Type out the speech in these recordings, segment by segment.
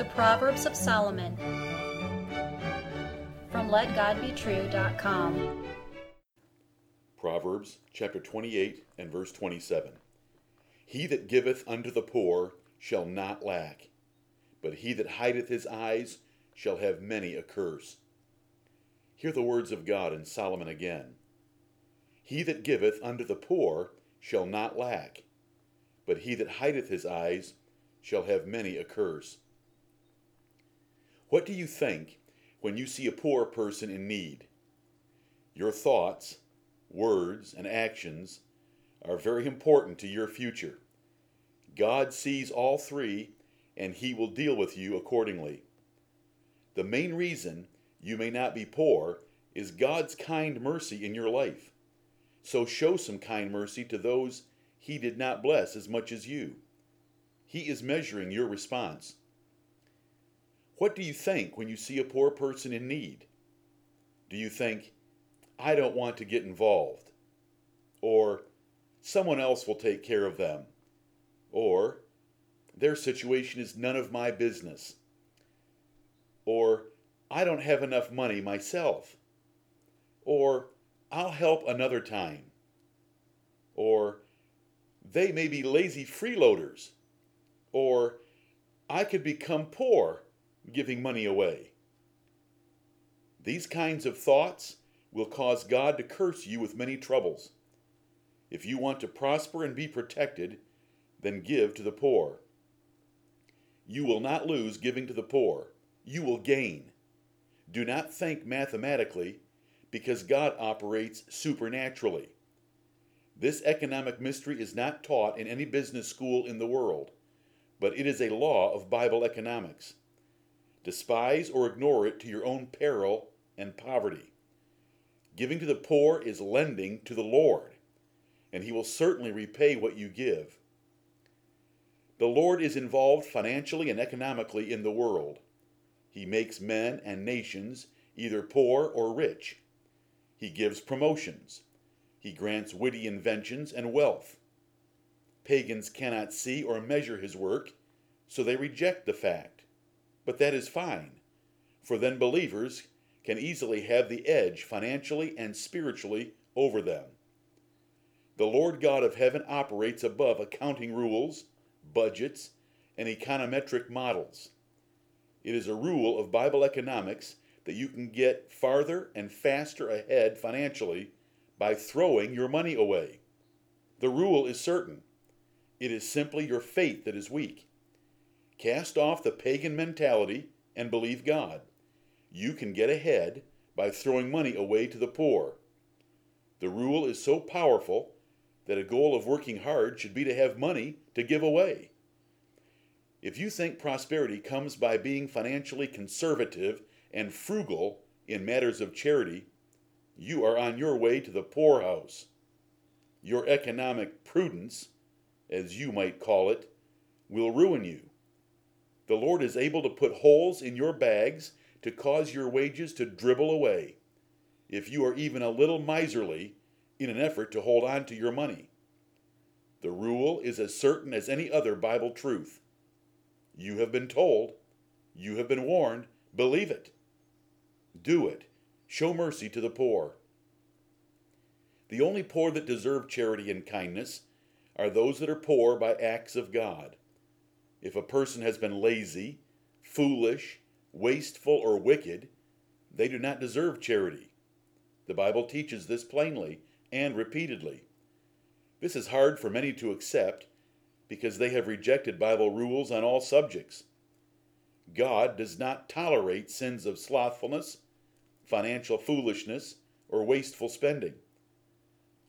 The Proverbs of Solomon from LetGodBetrue.com. Proverbs chapter 28 and verse 27. He that giveth unto the poor shall not lack, but he that hideth his eyes shall have many a curse. Hear the words of God in Solomon again. He that giveth unto the poor shall not lack, but he that hideth his eyes shall have many a curse. What do you think when you see a poor person in need? Your thoughts, words, and actions are very important to your future. God sees all three, and He will deal with you accordingly. The main reason you may not be poor is God's kind mercy in your life. So show some kind mercy to those He did not bless as much as you. He is measuring your response. What do you think when you see a poor person in need? Do you think, I don't want to get involved? Or, someone else will take care of them? Or, their situation is none of my business? Or, I don't have enough money myself? Or, I'll help another time? Or, they may be lazy freeloaders? Or, I could become poor giving money away. These kinds of thoughts will cause God to curse you with many troubles. If you want to prosper and be protected, then give to the poor. You will not lose giving to the poor, you will gain. Do not think mathematically, because God operates supernaturally. This economic mystery is not taught in any business school in the world, but it is a law of Bible economics. Despise or ignore it to your own peril and poverty. Giving to the poor is lending to the Lord, and He will certainly repay what you give. The Lord is involved financially and economically in the world. He makes men and nations either poor or rich. He gives promotions. He grants witty inventions and wealth. Pagans cannot see or measure his work, so they reject the fact. But that is fine, for then believers can easily have the edge financially and spiritually over them. The Lord God of heaven operates above accounting rules, budgets, and econometric models. It is a rule of Bible economics that you can get farther and faster ahead financially by throwing your money away. The rule is certain. It is simply your faith that is weak. Cast off the pagan mentality and believe God. You can get ahead by throwing money away to the poor. The rule is so powerful that a goal of working hard should be to have money to give away. If you think prosperity comes by being financially conservative and frugal in matters of charity, you are on your way to the poorhouse. Your economic prudence, as you might call it, will ruin you. The Lord is able to put holes in your bags to cause your wages to dribble away, if you are even a little miserly in an effort to hold on to your money. The rule is as certain as any other Bible truth. You have been told, you have been warned, believe it. Do it. Show mercy to the poor. The only poor that deserve charity and kindness are those that are poor by acts of God. If a person has been lazy, foolish, wasteful, or wicked, they do not deserve charity. The Bible teaches this plainly and repeatedly. This is hard for many to accept because they have rejected Bible rules on all subjects. God does not tolerate sins of slothfulness, financial foolishness, or wasteful spending.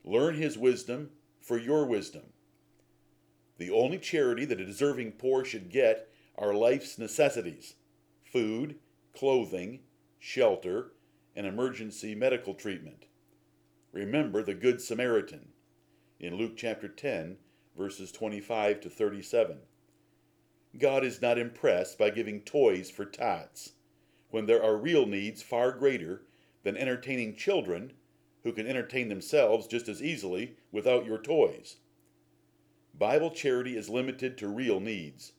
Learn His wisdom for your wisdom. The only charity that a deserving poor should get are life's necessities food, clothing, shelter, and emergency medical treatment. Remember the Good Samaritan in Luke chapter 10, verses 25 to 37. God is not impressed by giving toys for tots when there are real needs far greater than entertaining children who can entertain themselves just as easily without your toys. Bible charity is limited to real needs.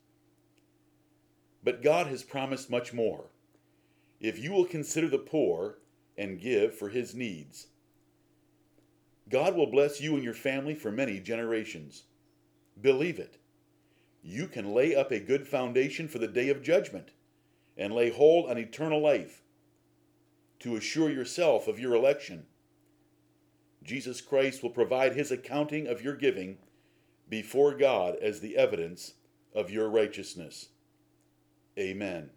But God has promised much more. If you will consider the poor and give for his needs, God will bless you and your family for many generations. Believe it. You can lay up a good foundation for the day of judgment and lay hold on eternal life to assure yourself of your election. Jesus Christ will provide his accounting of your giving before God as the evidence of your righteousness. Amen.